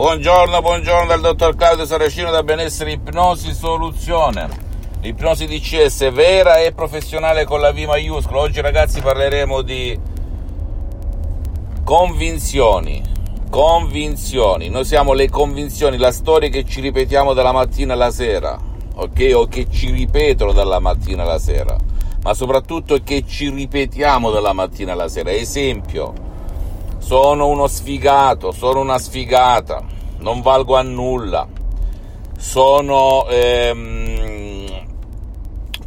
Buongiorno, buongiorno dal dottor Claudio Saracino da Benessere Ipnosi Soluzione. L'ipnosi DCS vera e professionale con la V maiuscola. Oggi ragazzi parleremo di convinzioni. Convinzioni. Noi siamo le convinzioni, la storia che ci ripetiamo dalla mattina alla sera, ok? O che ci ripetono dalla mattina alla sera, ma soprattutto che ci ripetiamo dalla mattina alla sera. Esempio, sono uno sfigato, sono una sfigata, non valgo a nulla, sono ehm,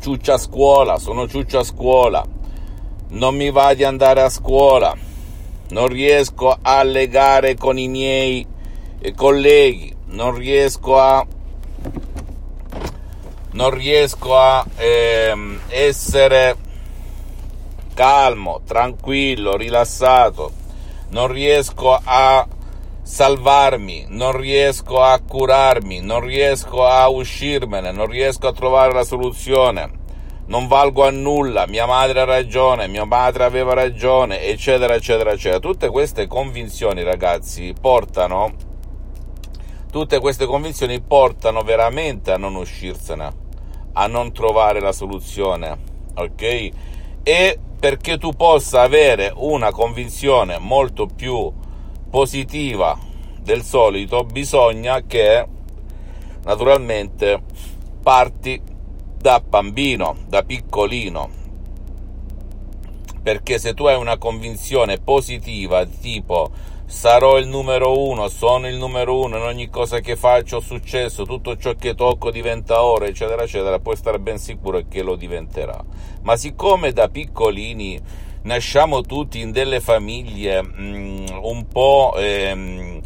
ciuccia a scuola, sono ciuccia a scuola, non mi va di andare a scuola, non riesco a legare con i miei eh, colleghi, non riesco a non riesco a ehm, essere calmo, tranquillo, rilassato non riesco a salvarmi, non riesco a curarmi, non riesco a uscirmene, non riesco a trovare la soluzione, non valgo a nulla, mia madre ha ragione, mio padre aveva ragione, eccetera, eccetera, eccetera. Tutte queste convinzioni, ragazzi, portano, tutte queste convinzioni portano veramente a non uscirsene, a non trovare la soluzione, ok? E perché tu possa avere una convinzione molto più positiva del solito, bisogna che naturalmente parti da bambino, da piccolino. Perché se tu hai una convinzione positiva, tipo sarò il numero uno, sono il numero uno, in ogni cosa che faccio ho successo, tutto ciò che tocco diventa oro, eccetera, eccetera, puoi stare ben sicuro che lo diventerà. Ma siccome da piccolini nasciamo tutti in delle famiglie mm, un po' ehm,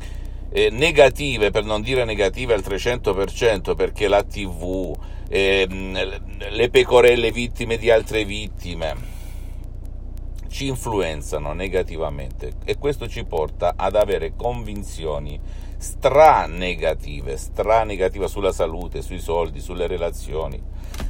eh, negative, per non dire negative al 300%, perché la TV, ehm, le pecorelle vittime di altre vittime, ci influenzano negativamente e questo ci porta ad avere convinzioni stranegative, stranegative sulla salute, sui soldi, sulle relazioni.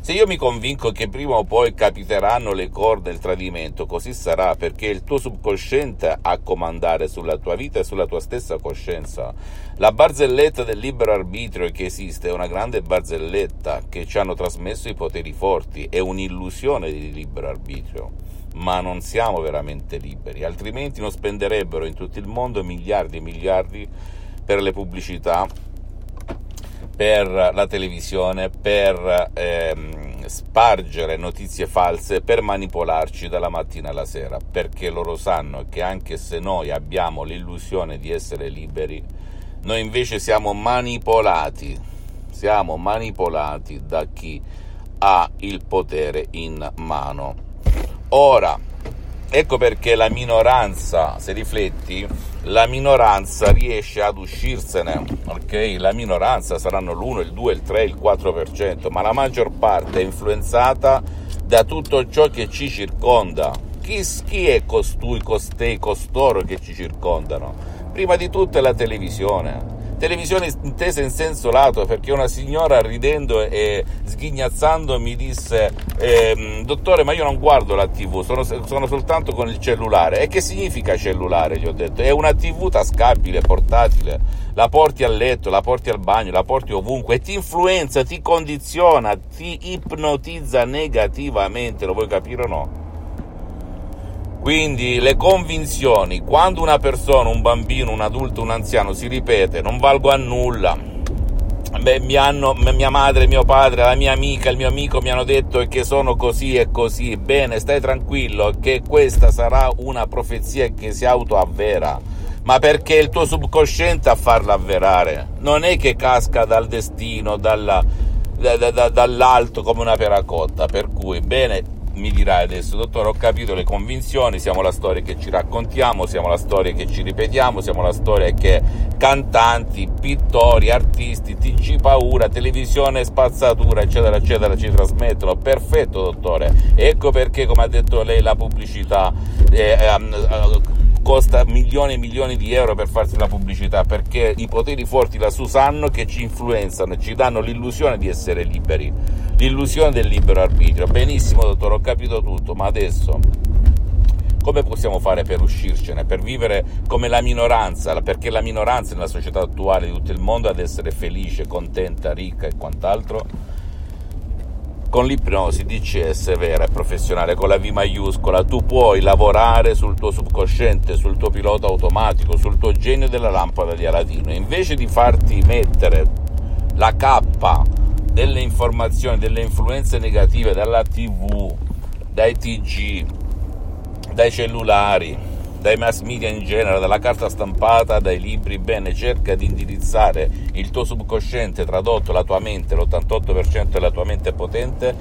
Se io mi convinco che prima o poi capiteranno le corde del tradimento, così sarà perché è il tuo subconsciente a comandare sulla tua vita e sulla tua stessa coscienza. La barzelletta del libero arbitrio che esiste è una grande barzelletta che ci hanno trasmesso i poteri forti, è un'illusione di libero arbitrio ma non siamo veramente liberi, altrimenti non spenderebbero in tutto il mondo miliardi e miliardi per le pubblicità, per la televisione, per ehm, spargere notizie false, per manipolarci dalla mattina alla sera, perché loro sanno che anche se noi abbiamo l'illusione di essere liberi, noi invece siamo manipolati, siamo manipolati da chi ha il potere in mano. Ora, ecco perché la minoranza, se rifletti, la minoranza riesce ad uscirsene, ok? La minoranza saranno l'1, il 2, il 3, il 4%, ma la maggior parte è influenzata da tutto ciò che ci circonda. Chi, chi è costui, costei, costoro che ci circondano? Prima di tutto è la televisione televisione intesa in senso lato perché una signora ridendo e sghignazzando mi disse eh, dottore ma io non guardo la tv sono, sono, soltanto con il cellulare e che significa cellulare gli ho detto è una tv tascabile portatile la porti a letto la porti al bagno la porti ovunque e ti influenza ti condiziona ti ipnotizza negativamente lo vuoi capire o no? Quindi le convinzioni, quando una persona, un bambino, un adulto, un anziano si ripete non valgo a nulla, Beh, mi hanno, mia madre, mio padre, la mia amica, il mio amico mi hanno detto che sono così e così, bene, stai tranquillo che questa sarà una profezia che si autoavvera, ma perché è il tuo subconsciente a farla avverare, non è che casca dal destino, dalla, da, da, dall'alto come una peracotta, per cui bene, mi dirai adesso, dottore, ho capito le convinzioni, siamo la storia che ci raccontiamo, siamo la storia che ci ripetiamo, siamo la storia che cantanti, pittori, artisti, TG paura, televisione spazzatura, eccetera, eccetera, ci trasmettono. Perfetto, dottore. Ecco perché, come ha detto lei, la pubblicità eh, eh, costa milioni e milioni di euro per farsi la pubblicità, perché i poteri forti lassù sanno che ci influenzano e ci danno l'illusione di essere liberi l'illusione del libero arbitrio. Benissimo, dottore, ho capito tutto, ma adesso come possiamo fare per uscircene, per vivere come la minoranza, perché la minoranza nella società attuale di tutto il mondo ad essere felice, contenta, ricca e quant'altro? Con l'ipnosi DCS vera e professionale, con la V maiuscola, tu puoi lavorare sul tuo subconsciente, sul tuo pilota automatico, sul tuo genio della lampada di Aladino. Invece di farti mettere la cappa delle informazioni, delle influenze negative dalla TV, dai TG, dai cellulari, dai mass media in genere, dalla carta stampata, dai libri, bene, cerca di indirizzare il tuo subconsciente, tradotto la tua mente, l'88% della tua mente potente,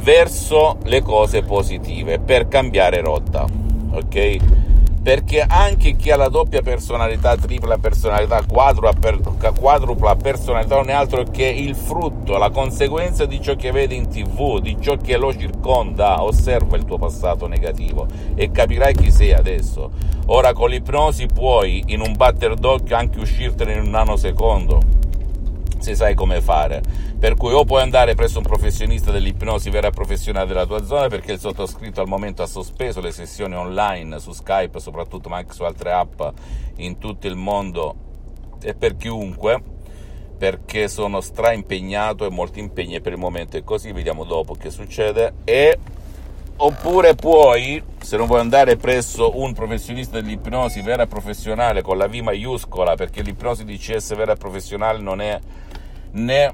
verso le cose positive per cambiare rotta, ok? Perché anche chi ha la doppia personalità, tripla personalità, quadrupla, personalità non è altro che il frutto, la conseguenza di ciò che vede in tv, di ciò che lo circonda, osserva il tuo passato negativo e capirai chi sei adesso. Ora con l'ipnosi puoi in un batter d'occhio anche uscirtene in un nanosecondo se sai come fare. Per cui o puoi andare presso un professionista dell'ipnosi vera professionale della tua zona, perché il sottoscritto al momento ha sospeso le sessioni online su Skype, soprattutto ma anche su altre app in tutto il mondo e per chiunque, perché sono straimpegnato e molti impegni per il momento e così, vediamo dopo che succede. E oppure puoi, se non vuoi andare presso un professionista dell'ipnosi vera professionale con la V maiuscola, perché l'ipnosi di CS vera professionale non è né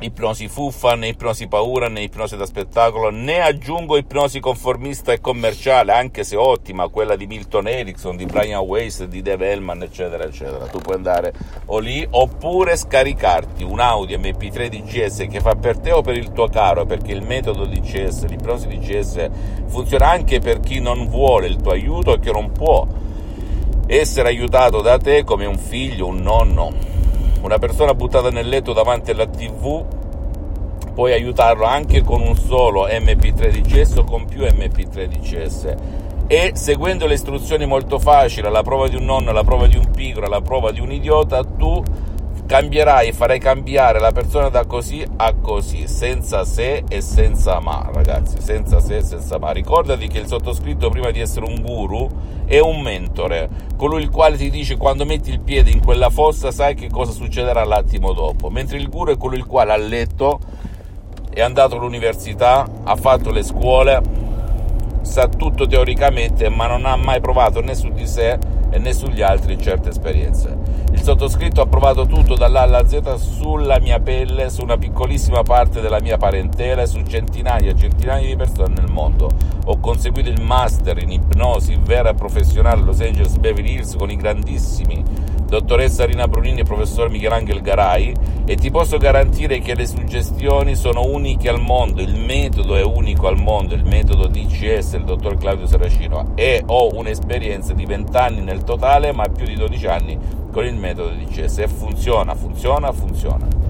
ipnosi fuffa, né ipnosi paura, né ipnosi da spettacolo, né aggiungo ipnosi conformista e commerciale, anche se ottima, quella di Milton Erickson, di Brian Weiss, di Dave Hellman, eccetera, eccetera. Tu puoi andare o lì, oppure scaricarti un Audi MP3 DCS che fa per te o per il tuo caro, perché il metodo DCS, l'ipnosi DCS, funziona anche per chi non vuole il tuo aiuto e che non può essere aiutato da te come un figlio, un nonno, una persona buttata nel letto davanti alla tv puoi aiutarlo anche con un solo MP3 DCS o con più MP3 DCS e seguendo le istruzioni molto facili, alla prova di un nonno, alla prova di un pigro, alla prova di un idiota, tu cambierai, farai cambiare la persona da così a così, senza se e senza ma, ragazzi, senza se e senza ma. Ricordati che il sottoscritto, prima di essere un guru, è un mentore, colui il quale ti dice quando metti il piede in quella fossa sai che cosa succederà l'attimo dopo, mentre il guru è colui il quale ha letto, è andato all'università, ha fatto le scuole, sa tutto teoricamente, ma non ha mai provato né su di sé e né sugli altri certe esperienze. Sottoscritto ha provato tutto dall'A alla Z sulla mia pelle, su una piccolissima parte della mia parentela e su centinaia e centinaia di persone nel mondo. Ho conseguito il master in ipnosi vera professionale a Los Angeles Beverly Hills con i grandissimi dottoressa Rina Brunini e professor Michelangelo Garai e ti posso garantire che le suggestioni sono uniche al mondo, il metodo è unico al mondo, il metodo DCS del dottor Claudio Saracino e ho un'esperienza di 20 anni nel totale ma più di 12 anni con il metodo DCS e funziona, funziona, funziona.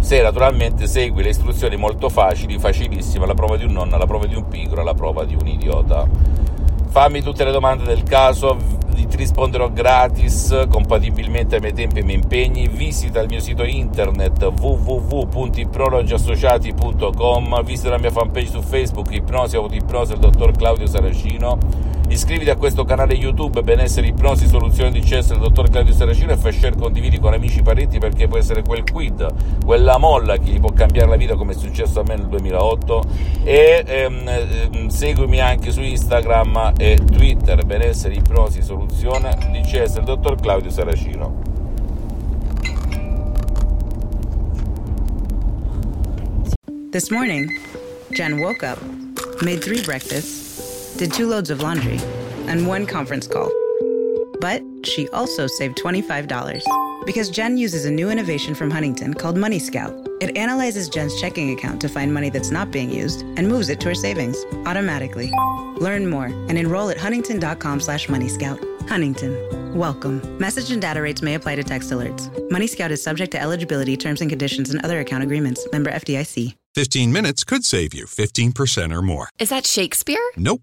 Se naturalmente segui le istruzioni molto facili, facilissime, la prova di un nonno, la prova di un pigro, la prova di un idiota. Fammi tutte le domande del caso, risponderò gratis, compatibilmente ai miei tempi e ai miei impegni. Visita il mio sito internet www.ipnologiassociati.com, visita la mia fanpage su Facebook, Ipnosi Autoipnosi del dottor Claudio Saracino Iscriviti a questo canale YouTube Benessere Ipnosi Soluzione di CS del dottor Claudio Saracino e fai share condividi con amici parenti perché può essere quel quid, quella molla che gli può cambiare la vita come è successo a me nel 2008 e ehm, ehm, seguimi anche su Instagram e Twitter Benessere Ipnosi Soluzione di CS del dottor Claudio Saracino. This morning, Jen woke up, made three breakfasts did two loads of laundry, and one conference call. But she also saved $25. Because Jen uses a new innovation from Huntington called Money Scout. It analyzes Jen's checking account to find money that's not being used and moves it to her savings automatically. Learn more and enroll at huntington.com slash moneyscout. Huntington. Welcome. Message and data rates may apply to text alerts. Money Scout is subject to eligibility, terms and conditions, and other account agreements. Member FDIC. 15 minutes could save you 15% or more. Is that Shakespeare? Nope,